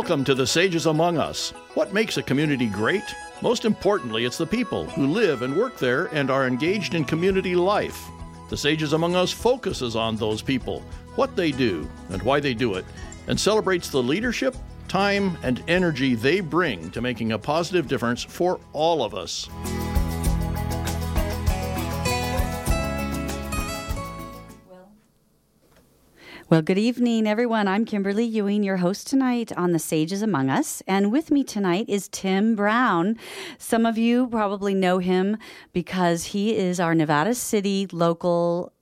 Welcome to the Sages Among Us. What makes a community great? Most importantly, it's the people who live and work there and are engaged in community life. The Sages Among Us focuses on those people, what they do, and why they do it, and celebrates the leadership, time, and energy they bring to making a positive difference for all of us. Well, good evening, everyone. I'm Kimberly Ewing, your host tonight on The Sages Among Us. And with me tonight is Tim Brown. Some of you probably know him because he is our Nevada City local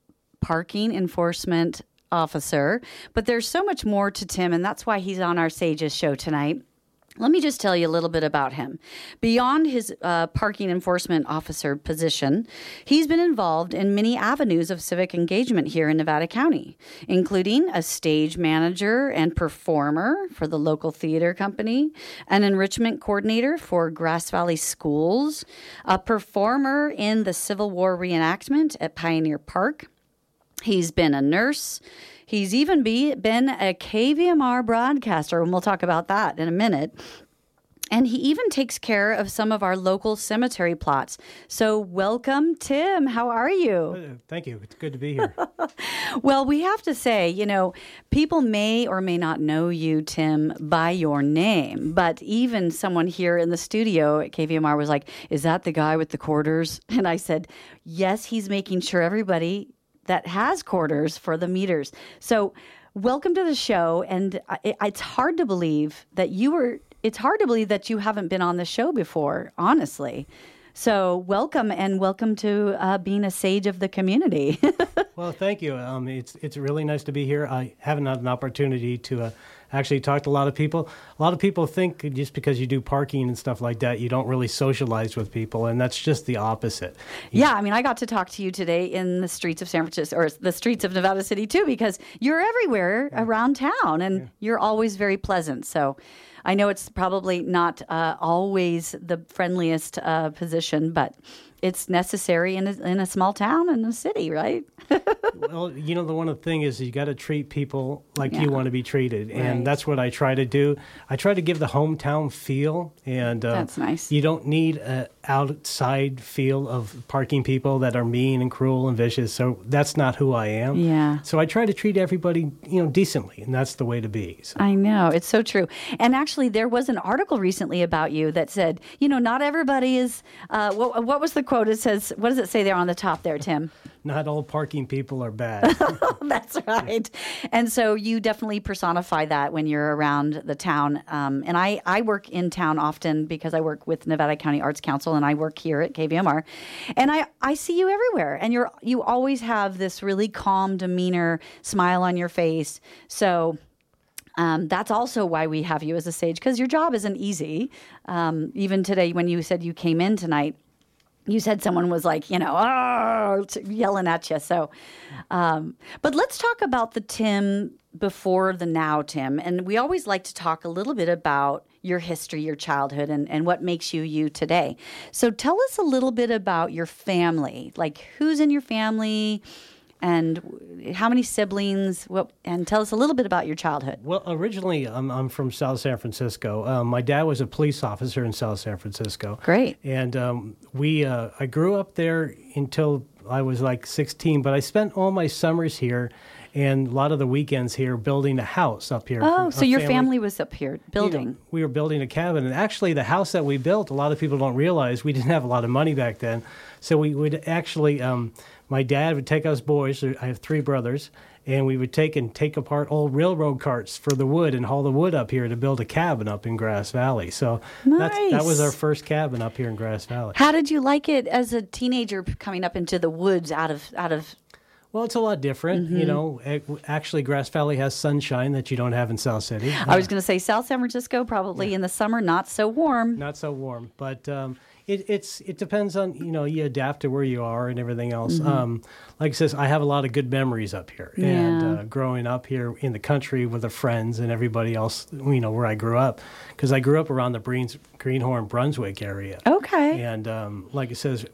parking enforcement officer. But there's so much more to Tim, and that's why he's on our Sages show tonight. Let me just tell you a little bit about him. Beyond his uh, parking enforcement officer position, he's been involved in many avenues of civic engagement here in Nevada County, including a stage manager and performer for the local theater company, an enrichment coordinator for Grass Valley Schools, a performer in the Civil War reenactment at Pioneer Park. He's been a nurse. He's even be, been a KVMR broadcaster, and we'll talk about that in a minute. And he even takes care of some of our local cemetery plots. So, welcome, Tim. How are you? Uh, thank you. It's good to be here. well, we have to say, you know, people may or may not know you, Tim, by your name, but even someone here in the studio at KVMR was like, Is that the guy with the quarters? And I said, Yes, he's making sure everybody that has quarters for the meters. So, welcome to the show. And it's hard to believe that you were, it's hard to believe that you haven't been on the show before, honestly. So, welcome and welcome to uh, being a sage of the community. well, thank you. Um, it's it's really nice to be here. I haven't had an opportunity to uh, actually talk to a lot of people. A lot of people think just because you do parking and stuff like that, you don't really socialize with people, and that's just the opposite. Yeah, I mean, I got to talk to you today in the streets of San Francisco or the streets of Nevada City too, because you're everywhere yeah. around town, and yeah. you're always very pleasant. So. I know it's probably not uh, always the friendliest uh, position, but it's necessary in a, in a small town and a city, right? well, you know, the one thing is you got to treat people like yeah. you want to be treated, and that's what I try to do. I try to give the hometown feel, and uh, that's nice. You don't need an outside feel of parking people that are mean and cruel and vicious. So that's not who I am. Yeah. So I try to treat everybody, you know, decently, and that's the way to be. So. I know it's so true. And actually, there was an article recently about you that said, you know, not everybody is. Uh, what, what was the quote? It says, what does it say there on the top there, Tim? not all parking people are bad. That's right. And so you definitely personify that when you're around the town. Um, and I, I work in town often because I work with Nevada County Arts Council and I work here at KVMR. And I, I see you everywhere. And you're you always have this really calm demeanor, smile on your face. So um, that's also why we have you as a sage because your job isn't easy. Um, even today, when you said you came in tonight, you said someone was like, you know, oh, yelling at you. So, um, but let's talk about the Tim before the now, Tim. And we always like to talk a little bit about your history, your childhood, and, and what makes you you today. So tell us a little bit about your family. Like, who's in your family? And how many siblings? What, and tell us a little bit about your childhood. Well, originally, I'm, I'm from South San Francisco. Um, my dad was a police officer in South San Francisco. Great. And um, we, uh, I grew up there until I was like 16, but I spent all my summers here and a lot of the weekends here building a house up here. Oh, so your family. family. was up here building? You know, we were building a cabin. And actually, the house that we built, a lot of people don't realize we didn't have a lot of money back then. So we would actually, um, my dad would take us boys, I have three brothers, and we would take and take apart old railroad carts for the wood and haul the wood up here to build a cabin up in Grass Valley. So nice. that was our first cabin up here in Grass Valley. How did you like it as a teenager coming up into the woods out of out of well, it's a lot different. Mm-hmm. You know, actually, Grass Valley has sunshine that you don't have in South City. I was going to say South San Francisco, probably yeah. in the summer, not so warm. Not so warm, but um, it, it's it depends on you know you adapt to where you are and everything else. Mm-hmm. Um, like I says, I have a lot of good memories up here, yeah. and uh, growing up here in the country with the friends and everybody else, you know, where I grew up, because I grew up around the Breens, Greenhorn, Brunswick area. Okay. And um, like it says,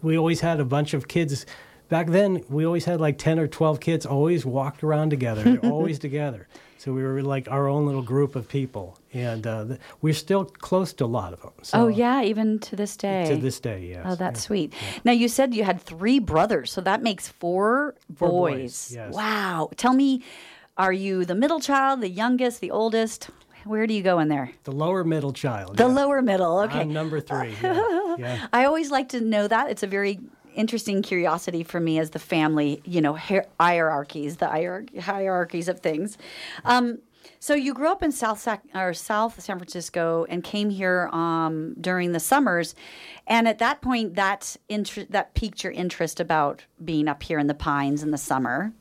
we always had a bunch of kids back then we always had like 10 or 12 kids always walked around together always together so we were like our own little group of people and uh, th- we're still close to a lot of them so oh yeah, even to this day. to this day yes Oh, that's yeah. sweet. Now you said you had three brothers, so that makes four, Four boys. boys, yes. Wow. Tell me, are you the middle child, the youngest, the oldest? Where do you go in there? the lower middle child The yeah. lower middle. Okay. I'm number three yeah, yeah. I always like to know that. It's a very interesting curiosity for me as the family, you know, hier- hierarchies, the hierarch- hierarchies of things. Um, so you grew up in South Sac- or South San Francisco and came here um, during the summers, and at that point, that inter- that piqued your interest about being up here in the pines in the summer.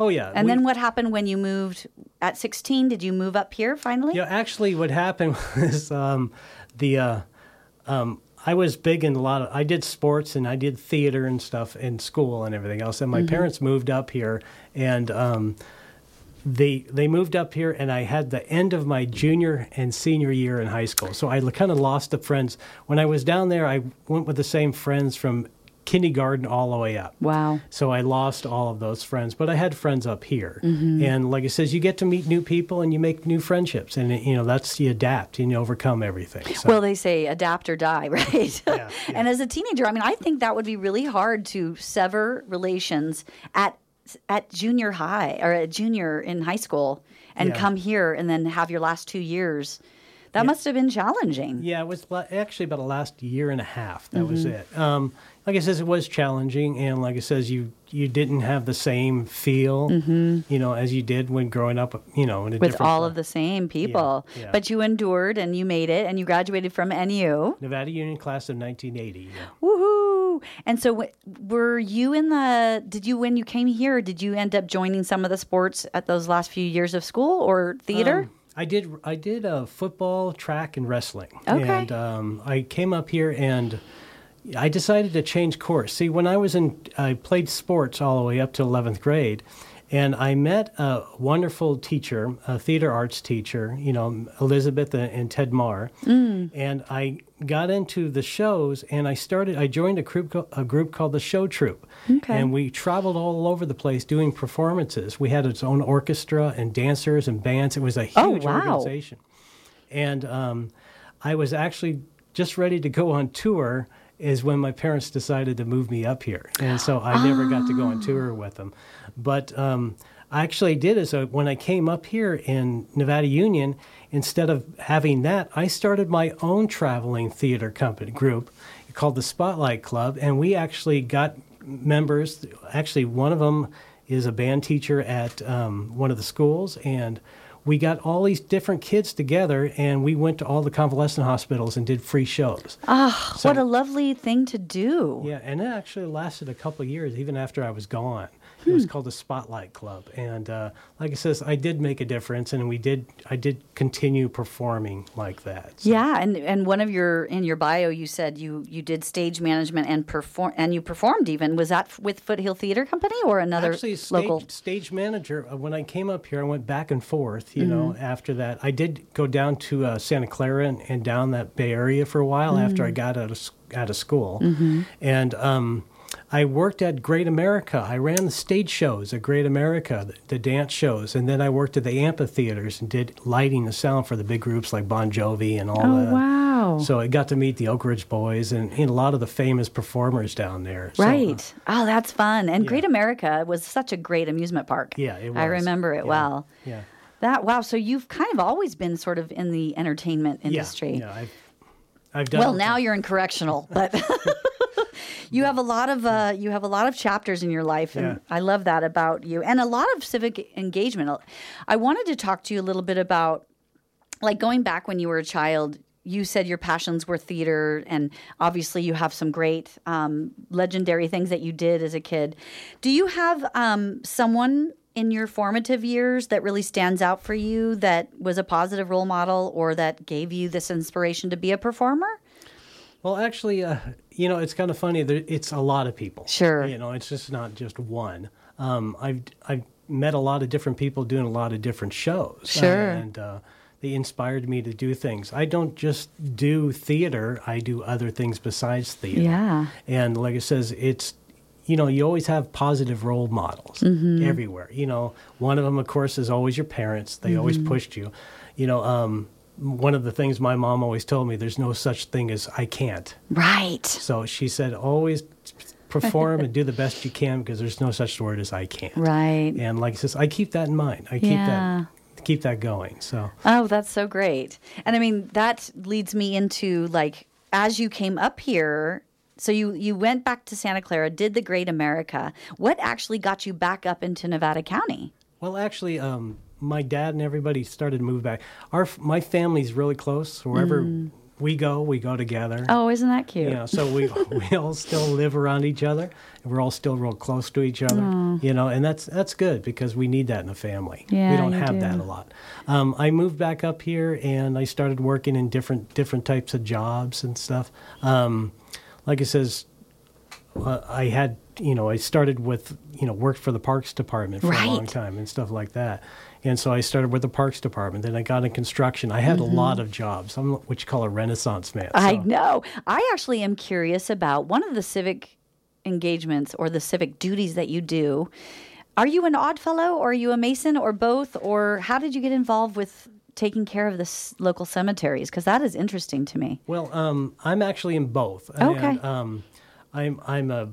oh yeah And we- then what happened when you moved at 16? Did you move up here finally? Yeah, actually, what happened was um, the uh, um, I was big in a lot of. I did sports and I did theater and stuff in school and everything else. And my parents moved up here, and um, they they moved up here, and I had the end of my junior and senior year in high school. So I kind of lost the friends when I was down there. I went with the same friends from kindergarten all the way up. Wow. So I lost all of those friends, but I had friends up here. Mm-hmm. And like I says, you get to meet new people and you make new friendships, and you know that's you adapt and you overcome everything. So, Well, they say adapt or die, right? Yeah, and as a teenager, I mean, I think that would be really hard to sever relations at at junior high or at junior in high school and Yeah. come here and then have your last two years. That must have been challenging. yeah, it was actually about the last year and a half. That was it. Um, like I says, it was challenging, and like I says, you you didn't have the same feel, you know, as you did when growing up, you know, in a With all of the same people. yeah. But you endured and you made it and you graduated from NU. Nevada Union class of 1980. Yeah. Woohoo! And so, w- were you in the? Did you when you came here? Did you end up joining some of the sports at those last few years of school or theater? Um, I did. I did uh, football, track, and wrestling. Okay. And um, I came up here and I decided to change course. See, when I was in, I played sports all the way up to eleventh grade, and I met a wonderful teacher, a theater arts teacher. You know, Elizabeth and Ted Marr. Mm. And I got into the shows, and I started. I joined a group, a group called the Show Troupe, Okay. and we traveled all over the place doing performances. We had its own orchestra and dancers and bands. It was a huge Oh, wow. organization. And um, I was actually just ready to go on tour is when my parents decided to move me up here. And so I never got to go on tour with them. But um, I actually did is when I came up here in Nevada Union, instead of having that, I started my own traveling theater company group called the Spotlight Club. And we actually got members. Actually, one of them is a band teacher at um, one of the schools. And we got all these different kids together and we went to all the convalescent hospitals and did free shows. Ah, So- what a lovely thing to do. Yeah, and it actually lasted a couple of years, even after I was gone. It was called the Spotlight Club, and uh, like I says, I did make a difference, and we did. I did continue performing like that. So- Yeah, and and one of your in your bio you said you you did stage management and perform and you performed even was that with Foothill Theater Company or another Actually, stage, local? stage manager. uh, When I came up here, I went back and forth. You know, after that, I did go down to uh, Santa Clara and, and down that Bay Area for a while after I got out of out of school, and um, I worked at Great America. I ran the stage shows at Great America, the, the dance shows, and then I worked at the amphitheaters and did lighting and sound for the big groups like Bon Jovi and all Oh that. wow! So I got to meet the Oak Ridge Boys and, and a lot of the famous performers down there. So, uh, Right. oh, that's fun. And Great America was such a great amusement park. Yeah, it I remember it Yeah. well. Yeah. That wow. So you've kind of always been sort of in the entertainment industry. Yeah, yeah I've, I've done. Well, now you're in correctional, but you have a lot of uh, you have a lot of chapters in your life, and Yeah. I love that about you, and a lot of civic engagement. I wanted to talk to you a little bit about, like going back when you were a child. You said your passions were theater, and obviously you have some great, um, legendary things that you did as a kid. Do you have um, someone in your formative years that really stands out for you that was a positive role model or that gave you this inspiration to be a performer? Well, actually, uh, you know, it's kind of funny. There, it's a lot of people. Sure. You know, it's just not just one. Um, I've I've met a lot of different people doing a lot of different shows. Sure. and uh, they inspired me to do things. I don't just do theater. I do other things besides theater. Yeah. And like I says, it's you know, you always have positive role models everywhere. You know, one of them, of course, is always your parents. They always pushed you. You know, um, one of the things my mom always told me, there's no such thing as I can't. Right. So she said, always perform and do the best you can because there's no such word as I can't. Right. And like I says, I keep that in mind. I keep Yeah. that keep that going. So Oh, that's so great. And I mean, that leads me into like as you came up here, so you you went back to Santa Clara, did the Great America. What actually got you back up into Nevada County? Well, actually, um, my dad and everybody started to move back. Our my family's really close. Wherever we go, we go together. Mm. Oh, isn't that cute? You know, so we we all still live around each other, and we're all still real close to each other. You know, and that's that's good because we need that in a family. Yeah, we don't have that a lot. Um, I moved back up here, and I started working in different different types of jobs and stuff. Um, like it says, uh, I had you know I started with you know worked for the Parks Department for a long time and stuff like that. And so I started with the Parks Department. Then I got in construction. I had a lot of jobs. I'm what you call a Renaissance man. Mm-hmm. I know. I actually am curious about one of the civic engagements or the civic duties that you do. Are you an odd fellow or are you a mason or both? Or how did you get involved with taking care of the s- local cemeteries? Because that is interesting to me. Well, um, I'm actually in both. Okay. And, um, I'm I'm a,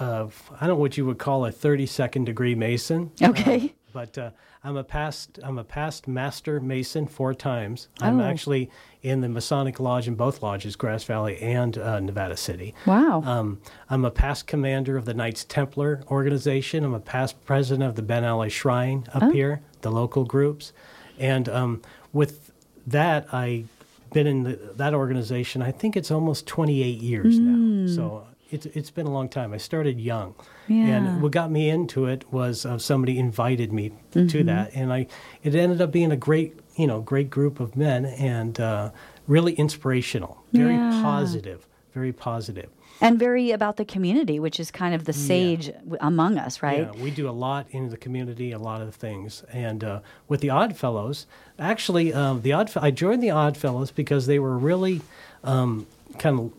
a I don't know what you would call a 32nd degree Mason. Okay. Uh, but uh, I'm a past I'm a past master Mason four times. I'm Oh. actually in the Masonic Lodge in both lodges, Grass Valley and uh, Nevada City. Wow. Um, I'm a past commander of the Knights Templar organization. I'm a past president of the Ben Ali Shrine up here, the local groups. And um, with that, I've been in the, that organization, I think it's almost 28 years now. So it's, it's been a long time. I started young. Yeah. And what got me into it was uh, somebody invited me to that. And I, it ended up being a great, you know, great group of men and uh, really inspirational, very Yeah. positive, very positive. And very about the community, which is kind of the sage w among us, right? Yeah, we do a lot in the community, a lot of things. And uh, with the Odd Fellows, actually, um, the Odd I joined the Odd Fellows because they were really um, kind of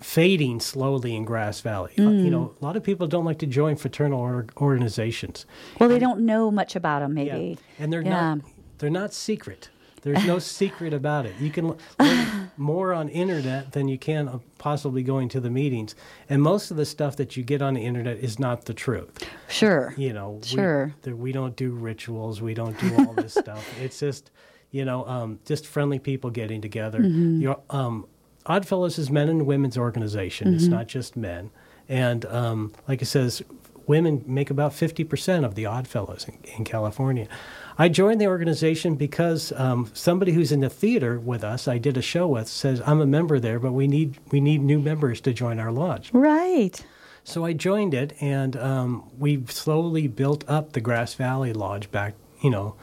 fading slowly in Grass Valley. Uh, you know, a lot of people don't like to join fraternal or- organizations. Well, they don't know much about them, Yeah. maybe. And they're Yeah. not they're not secret. There's no secret about it. You can learn more on internet than you can uh, possibly going to the meetings. And most of the stuff that you get on the internet is not the truth. Sure. You know, Sure. we, we don't do rituals. We don't do all this stuff. It's just, you know, um, just friendly people getting together. Mm-hmm. Your, um, Oddfellows is men and women's organization. It's Mm-hmm. not just men. And um, like it says, women make about 50% of the Oddfellows in, in California. I joined the organization because um, somebody who's in the theater with us, I did a show with, says, I'm a member there, but we need, we need new members to join our lodge. Right. So I joined it, and um, we slowly built up the Grass Valley Lodge back, you know,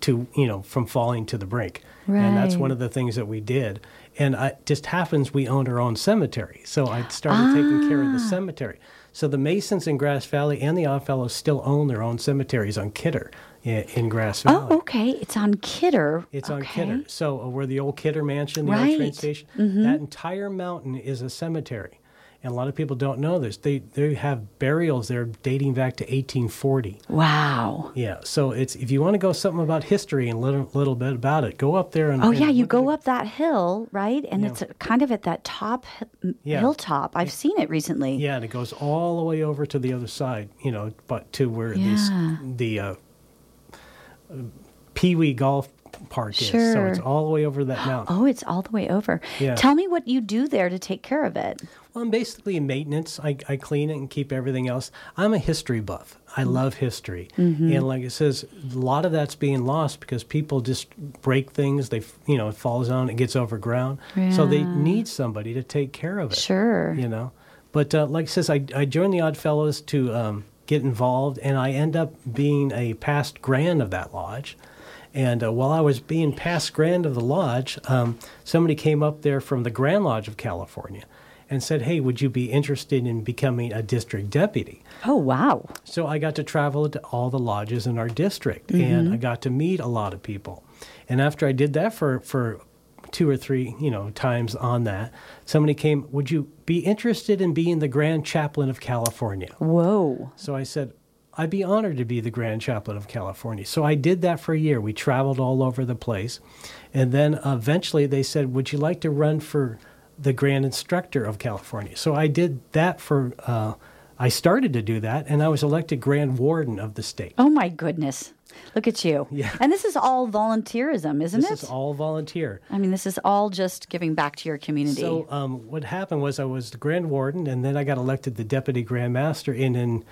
to you know from falling to the brink. Right. And that's one of the things that we did. And I, it just happens we owned our own cemetery, so I started taking care Ah. of the cemetery. So the Masons in Grass Valley and the Oddfellows still own their own cemeteries on Kidder in, in Grass Valley. Oh, okay. It's on Kidder. It's on. Kidder. So uh, where the old Kidder Mansion, the old train station, Mm-hmm. that entire mountain is a cemetery. And a lot of people don't know this. They they have burials there dating back to 1840. Wow. Yeah. So it's if you want to go something about history and a little, little bit about it, go up there and Oh and yeah, you go up that hill, right? And Yeah. it's kind of at that top Yeah. hilltop. I've seen it recently. Yeah, and it goes all the way over to the other side, you know, but to where Yeah. this, the uh, uh, Pee Wee Golf Park is. So it's all the way over that mountain. Oh, it's all the way over. Yeah. Tell me what you do there to take care of it. Well, I'm basically in maintenance. I, I clean it and keep everything else. I'm a history buff. I love history. And like it says, a lot of that's being lost because people just break things. They, you know, it falls down, it gets overground. So they need somebody to take care of it. Sure. You know? But uh, like it says, I, I joined the Odd Fellows to um, get involved, and I end up being a past grand of that lodge. And uh, while I was being past grand of the lodge, um, somebody came up there from the Grand Lodge of California and said, Hey, would you be interested in becoming a district deputy? Oh wow. So I got to travel to all the lodges in our district Mm-hmm. and I got to meet a lot of people. And after I did that for, for two or three, you know, times on that. Somebody came, would you be interested in being the Grand Chaplain of California? Whoa. So I said, I'd be honored to be the Grand Chaplain of California. So I did that for a year. We traveled all over the place. And then eventually they said, Would you like to run for the Grand Instructor of California? So I did that for, uh, I started to do that, and I was elected Grand Warden of the state. Oh my goodness. Look at you. Yeah. And this is all volunteerism, isn't it? This it? is all volunteer. I mean, this is all just giving back to your community. So um, what happened was I was the Grand Warden, and then I got elected the Deputy Grand Master. And in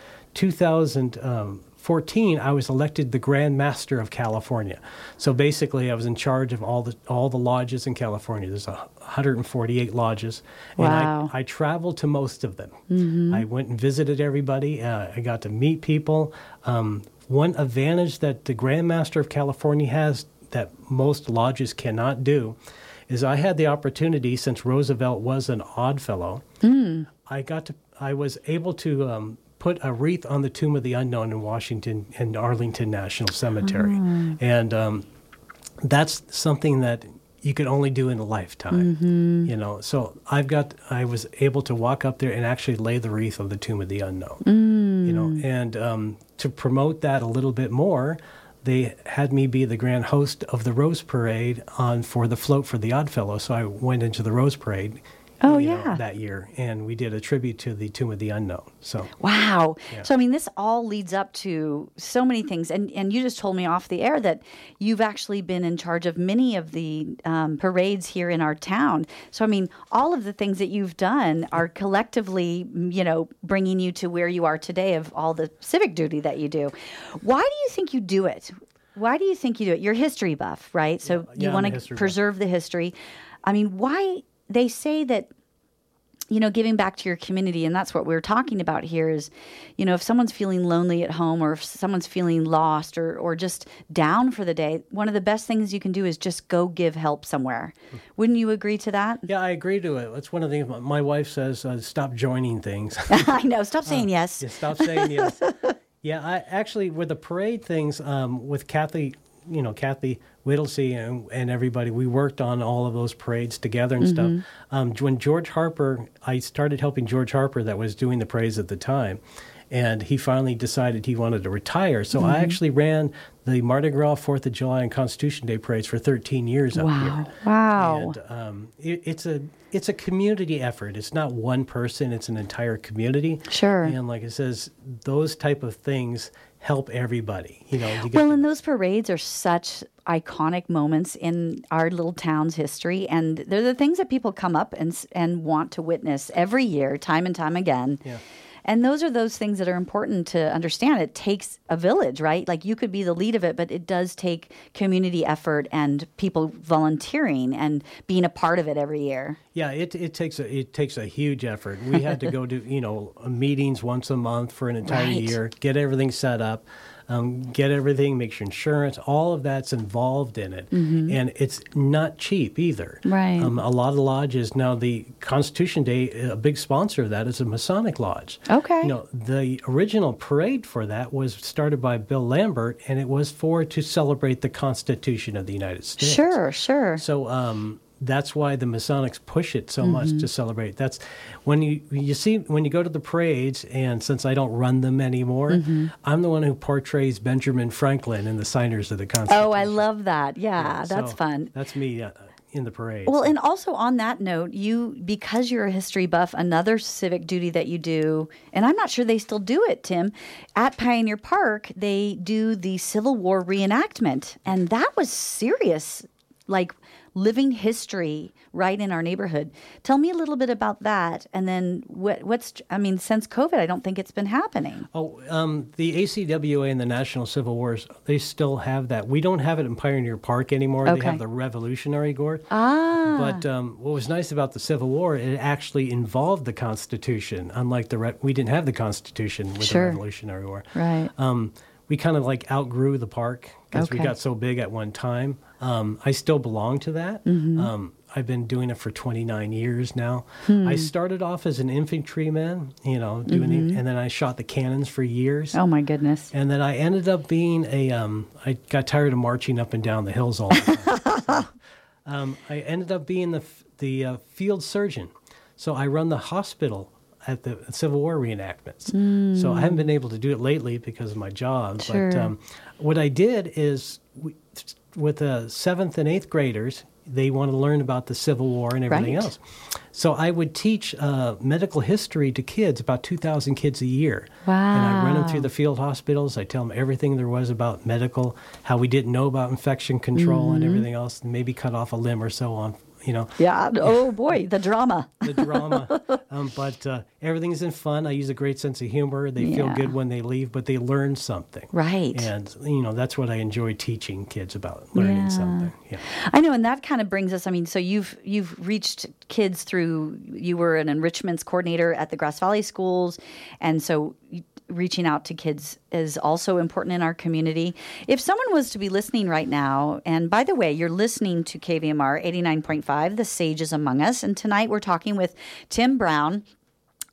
2014, I was elected the Grand Master of California. So basically, I was in charge of all the all the lodges in California. There's a 148 lodges, Wow. and I, I traveled to most of them. I went and visited everybody. Uh, I got to meet people. Um, one advantage that the Grand Master of California has that most lodges cannot do is I had the opportunity since Roosevelt was an odd fellow. I got to I was able to um, put a wreath on the tomb of the unknown in Washington and Arlington National Cemetery, and um, that's something that you could only do in a lifetime. You know, so I've got I was able to walk up there and actually lay the wreath on the tomb of the unknown. You know, and um, to promote that a little bit more. They had me be the grand host of the Rose Parade on for the float for the Oddfellow. So I went into the Rose Parade Oh, you know, yeah. that year, and we did a tribute to the Tomb of the Unknown. So Wow. Yeah. So I mean this all leads up to so many things and and you just told me off the air that you've actually been in charge of many of the um, parades here in our town. So I mean all of the things that you've done are collectively, mm, you know, bringing you to where you are today of all the civic duty that you do. Why do you think you do it? Why do you think you do it? You're a history buff, right? So Yeah, you yeah, want to history buff. preserve the history. I mean, why they say that you know, giving back to your community. And that's what we're talking about here is, you know, if someone's feeling lonely at home or if someone's feeling lost or, or just down for the day, one of the best things you can do is just go give help somewhere. Wouldn't you agree to that? yeah, I agree to it. That's one of the things my- my wife says: uh, stop joining things. I know. Stop saying yes. Yeah, stop saying yes. yeah, I actually with the parade things um, with Kathy, you know, Kathy Whittlesey and, and everybody, we worked on all of those parades together and stuff. Um, when George Harper, I started helping George Harper that was doing the parades at the time. And he finally decided he wanted to retire. So I actually ran the Mardi Gras, Fourth of July, and Constitution Day parades for 13 years up Wow. here. Wow. And um, it, it's a it's a community effort. It's not one person. It's an entire community. Sure. And like it says, those type of things help everybody. You know. Well, and those parades are such iconic moments in our little town's history, and they're the things that people come up and and want to witness every year, time and time again. Yeah. And those are those things that are important to understand. It takes a village, right? Like you could be the lead of it, but it does take community effort and people volunteering and being a part of it every year. yeah, it, it takes a it takes a huge effort. We had to go to you know meetings once a month for an entire Right. year, get everything set up. Um, get everything, make sure insurance, all of that's involved in it, and it's not cheap either. Mm-hmm. Right. Um, a lot of lodges now. The Constitution Day, a big sponsor of that is a Masonic lodge. Okay. You know, the original parade for that was started by Bill Lambert, and it was for to celebrate the Constitution of the United States. Sure, sure. So um, that's why the Masonics push it so much Mm-hmm. to celebrate. That's when you you see when you go to the parades, and since I don't run them anymore, Mm-hmm. I'm the one who portrays Benjamin Franklin in the signers of the Constitution. Oh, I love that. Yeah, that's So fun. That's me uh, in the parade. Well, and also on that note, you because you're a history buff, another civic duty that you do, and I'm not sure they still do it, Tim, at Pioneer Park, they do the Civil War reenactment, and that was serious, like living history right in our neighborhood. Tell me a little bit about that, and then what, what's I mean, since COVID, I don't think it's been happening. Oh, um, the ACWA and the National Civil Wars, they still have that. We don't have it in Pioneer Park anymore. Okay. They have the Revolutionary Guard. Ah, But um, what was nice about the Civil War, it actually involved the Constitution. Unlike the, re- we didn't have the Constitution with Sure. the Revolutionary War. right. Um, we kind of like outgrew the park because we got so big at one time. Um, I still belong to that. Mm-hmm. Um, I've been doing it for 29 years now. Hmm. I started off as an infantryman, you know, doing Mm-hmm. the, and then I shot the cannons for years. oh my goodness. And then I ended up being a. Um, I got tired of marching up and down the hills all the time. um, I ended up being the the uh, field surgeon. So I run the hospital at the Civil War reenactments. So I haven't been able to do it lately because of my job. Sure. But um, what I did is we, with the seventh and eighth graders, they want to learn about the Civil War and everything Right. else. So I would teach uh, medical history to kids, about 2,000 kids a year. Wow. And I run them through the field hospitals. I tell them everything there was about medical, how we didn't know about infection control and everything else, and maybe cut off a limb or so on, you know, Yeah. Oh boy, the drama. the drama. um, but uh, everything's in fun. I use a great sense of humor. They feel good when they leave, but they learn something. Right. And, you know, that's what I enjoy teaching kids about learning Yeah. something. Yeah. I know, and that kind of brings us. I mean, so you've you've reached kids through. You were an enrichments coordinator at the Grass Valley schools, and so reaching out to kids is also important in our community. If someone was to be listening right now, and by the way, you're listening to KVMR eighty nine point five, The Sages Among Us, and tonight we're talking with Tim Brown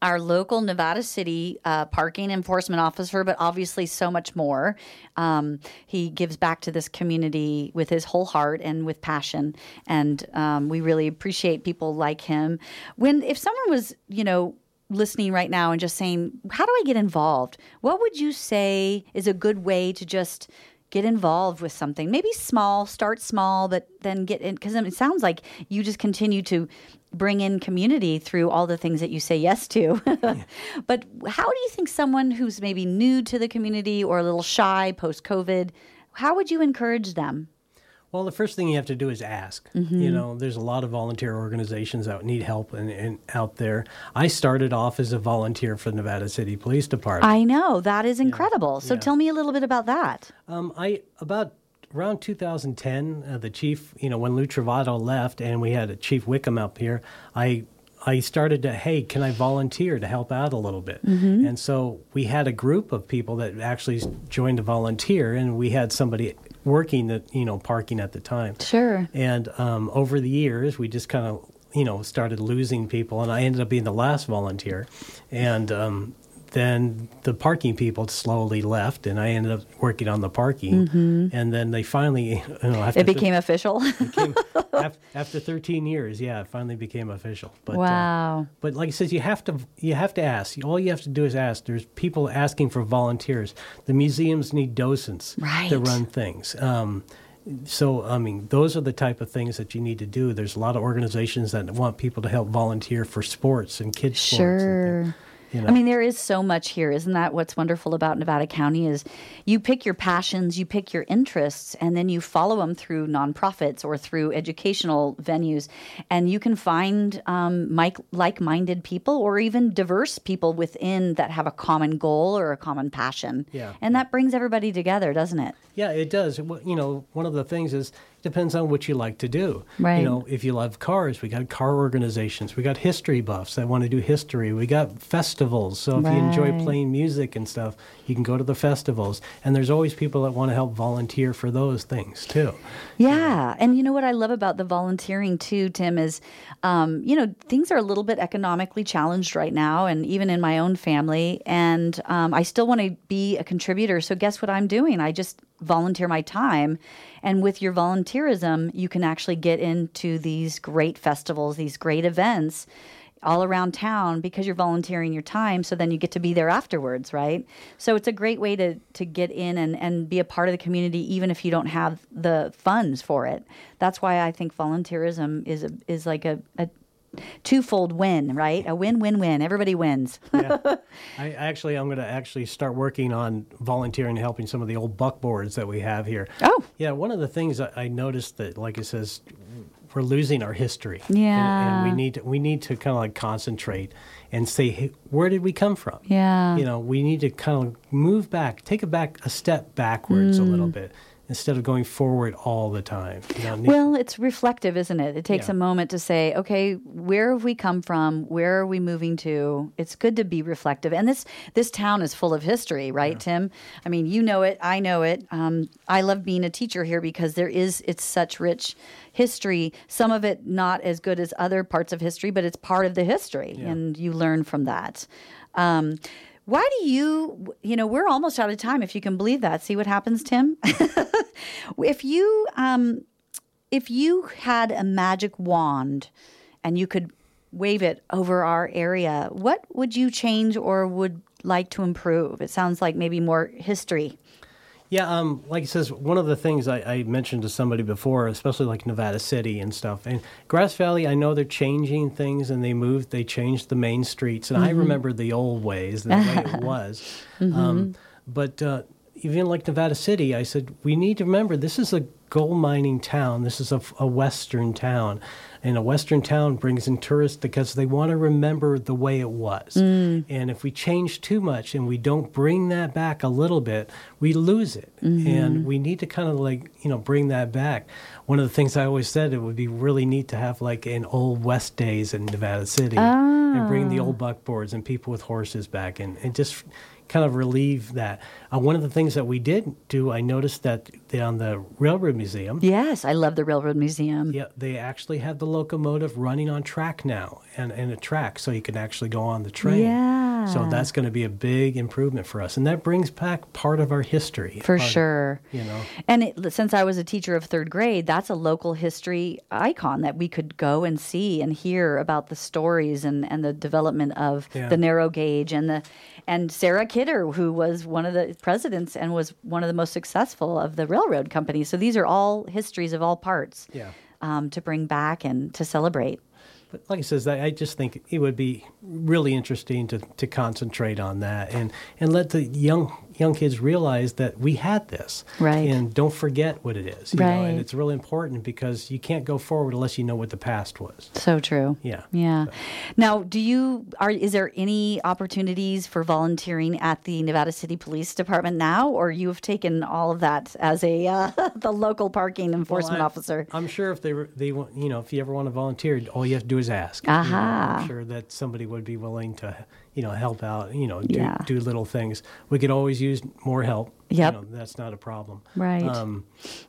our local Nevada City uh, parking enforcement officer, but obviously so much more. Um, he gives back to this community with his whole heart and with passion, and um, we really appreciate people like him. When if someone was, you know, listening right now and just saying, "How do I get involved?" What would you say is a good way to just get involved with something. Maybe small start small but then get in because it sounds like you just continue to bring in community through all the things that you say yes to. But how do you think someone who's maybe new to the community or a little shy post covid how would you encourage them Well, the first thing you have to do is ask. Mm-hmm. You know, there's a lot of volunteer organizations that need help and, and out there. I started off as a volunteer for the Nevada City Police Department. i know that is incredible so yeah. tell me a little bit about that Um, I about around 2010, uh, the chief, you know, when Lou Trovato left and we had a Chief Wickham up here, I I started to, hey, can I volunteer to help out a little bit? And so we had a group of people that actually joined to volunteer, and we had somebody working at, you know, parking at the time. sure And um, over the years, we just kind of, you know, started losing people, and I ended up being the last volunteer. And um, then the parking people slowly left, and I ended up working on the parking. And then they finally, you know, it became official became, af- after 13 years, yeah, it finally became official. But, uh, wow but like I said, you have to you have to ask. All you have to do is ask. There's people asking for volunteers. The museums need docents Right. to run things. Um, so I mean, those are the type of things that you need to do. There's a lot of organizations that want people to help volunteer for sports and kids sports. Sure. things, you know. I mean, there is so much here. Isn't that what's wonderful about Nevada County is you pick your passions, you pick your interests, and then you follow them through nonprofits or through educational venues. And you can find um, like-minded people or even diverse people within that have a common goal or a common passion. Yeah. And that brings everybody together, doesn't it? Yeah, it does. You know, one of the things is depends on what you like to do. Right. You know, if you love cars, we got car organizations. We got history buffs that want to do history. We got festivals. So if you enjoy playing music and stuff, you can go to the festivals. And there's always people that want to help volunteer for those things too. Yeah. And you know what I love about the volunteering too, Tim, is, um, you know, things are a little bit economically challenged right now, and even in my own family. And um, I still want to be a contributor. So guess what I'm doing? I just volunteer my time. And with your volunteerism, you can actually get into these great festivals, these great events all around town because you're volunteering your time. So then you get to be there afterwards right? So it's a great way to to get in and and be a part of the community even if you don't have the funds for it. That's why i think volunteerism is a, is like a, a twofold win right a win win win everybody wins Yeah. I actually, I'm going to actually start working on volunteering, helping some of the old buckboards that we have here. Oh. Yeah, one of the things I I noticed that, like it says, we're losing our history. And- Yeah. And, we need to, we need to kind of like concentrate and say, hey, where did we come from? Yeah. You know, we need to kind of move back, take a back a step backwards a Mm. little bit instead of going forward all the time. Well, it's reflective, isn't it? It takes Yeah. a moment to say, okay, where have we come from? Where are we moving to? It's good to be reflective. And this this town is full of history, right, Tim? I mean, you know it, I know it. Um, I love being a teacher here because there is it's such rich history. Some of it not as good as other parts of history, but it's part of the history, and you learn from that. Um, why do you, you know, we're almost out of time, if you can believe that. See what happens, Tim? if you, um, if you had a magic wand and you could wave it over our area, what would you change or would like to improve? It sounds like maybe more history. Yeah, um, like it says, one of the things I, I, mentioned to somebody before, especially like Nevada City and stuff, and Grass Valley, I know they're changing things and they moved, they changed the main streets, and mm-hmm. I remember the old ways, the way it was. Mm-hmm. Um, but uh, even like Nevada City, I said, we need to remember this is a gold mining town, this is a, a western town and a western town brings in tourists because they want to remember the way it was. Mm. And if we change too much and we don't bring that back a little bit, we lose it. Mm-hmm. And we need to kind of like, you know, bring that back. One of the things I always said it would be really neat to have like an old west days in Nevada City oh. and bring the old buckboards and people with horses back and, and just kind of relieve that. Uh, one of the things that we did do, I noticed that they, on the Railroad Museum. Yes, I love the Railroad Museum. Yeah, they actually have the locomotive running on track now and, and a track so you can actually go on the train. Yeah. So that's going to be a big improvement for us. And that brings back part of our history. For sure. Of, you know. And it, since I was a teacher of third grade, that's a local history icon that we could go and see and hear about the stories and, and the development of yeah. the narrow gauge and the and Sarah Kidder, who was one of the presidents and was one of the most successful of the railroad companies. So these are all histories of all parts yeah. um, to bring back and to celebrate. Like I says, I just think it would be really interesting to, to concentrate on that and, and let the young young kids realize that we had this. Right. And don't forget what it is. right. Know? And it's really important because you can't go forward unless you know what the past was. So true. Yeah. Yeah. So. Now, do you are is there any opportunities for volunteering at the Nevada City Police Department now, or you have taken all of that as a uh, the local parking enforcement well, officer? I'm sure if they they want, you know, if you ever want to volunteer, all you have to do is ask. Aha. You know, I'm sure that somebody would be willing to you know, help out, you know, do, yeah. do little things. We could always use more help. Yep. You know, that's not a problem. Right. Um,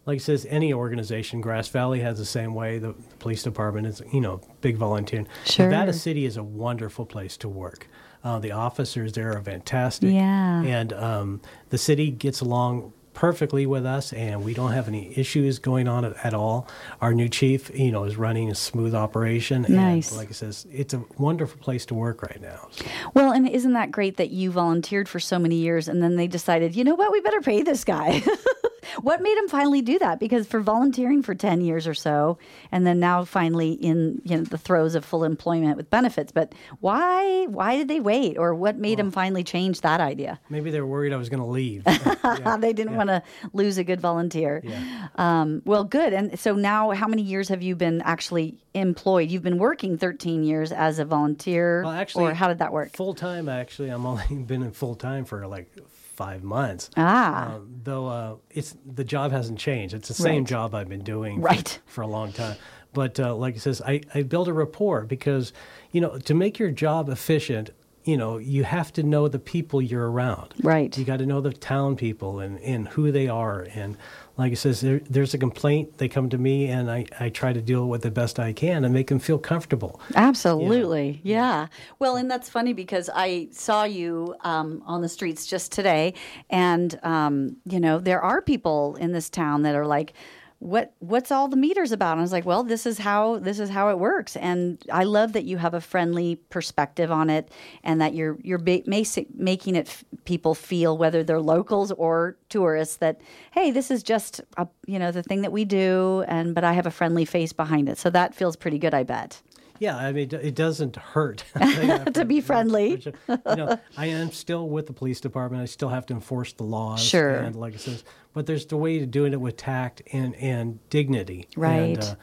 like it says, any organization, Grass Valley has the same way. The, the police department is, you know, big volunteer. Sure. Nevada City is a wonderful place to work. Uh, the officers there are fantastic. Yeah. And um, the city gets along perfectly with us, and we don't have any issues going on at, at all. Our new chief, you know, is running a smooth operation. Nice. And like I says, it's a wonderful place to work right now. So. Well, and isn't that great that you volunteered for so many years, and then they decided, you know what, we better pay this guy. what made him finally do that? Because for volunteering for 10 years or so, and then now finally in you know, the throes of full employment with benefits, but why why did they wait? Or what made well, him finally change that idea? Maybe they were worried I was going to leave. yeah. they didn't yeah. want to lose a good volunteer. Yeah. Um, well, good. And so now, how many years have you been actually employed? You've been working 13 years as a volunteer. Well, actually, or how did that work? Full time, actually. I'm only been in full time for like five months. Ah. Um, though uh, it's the job hasn't changed. It's the same right. job I've been doing right. for, for a long time. But uh, like it says, I, I build a rapport because, you know, to make your job efficient, you know, you have to know the people you're around. Right. You got to know the town people and, and who they are. And like it says, there, there's a complaint, they come to me, and I, I try to deal with the best I can and make them feel comfortable. Absolutely. You know? Yeah. Well, and that's funny because I saw you um, on the streets just today, and, um, you know, there are people in this town that are like, what what's all the meters about? And i was like well this is how this is how it works. And i love that you have a friendly perspective on it and that you're you're ba- making it f- people feel whether they're locals or tourists that hey this is just a, you know the thing that we do and but i have a friendly face behind it. So that feels pretty good i bet yeah, I mean, it doesn't hurt to be friendly. you know, I am still with the police department. I still have to enforce the laws. Sure. And like I says, but there's the way to doing it with tact and and dignity. Right. And, uh,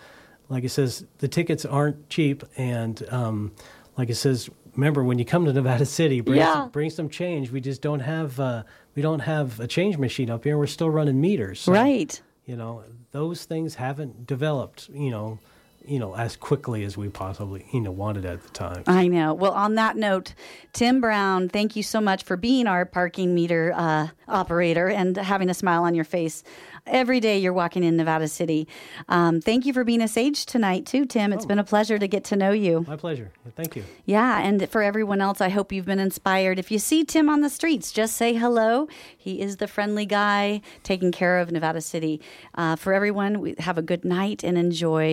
like it says, the tickets aren't cheap, and um, like it says, remember when you come to Nevada City, bring yeah. some, bring some change. We just don't have uh, we don't have a change machine up here. We're still running meters. So, right. You know, those things haven't developed. You know you know, as quickly as we possibly, you know, wanted at the time. I know. Well, on that note, Tim Brown, thank you so much for being our parking meter uh, operator and having a smile on your face every day you're walking in Nevada City. Um, thank you for being a sage tonight, too, Tim. It's oh. been a pleasure to get to know you. My pleasure. Thank you. Yeah, and for everyone else, I hope you've been inspired. If you see Tim on the streets, just say hello. He is the friendly guy taking care of Nevada City. Uh, for everyone, we have a good night and enjoy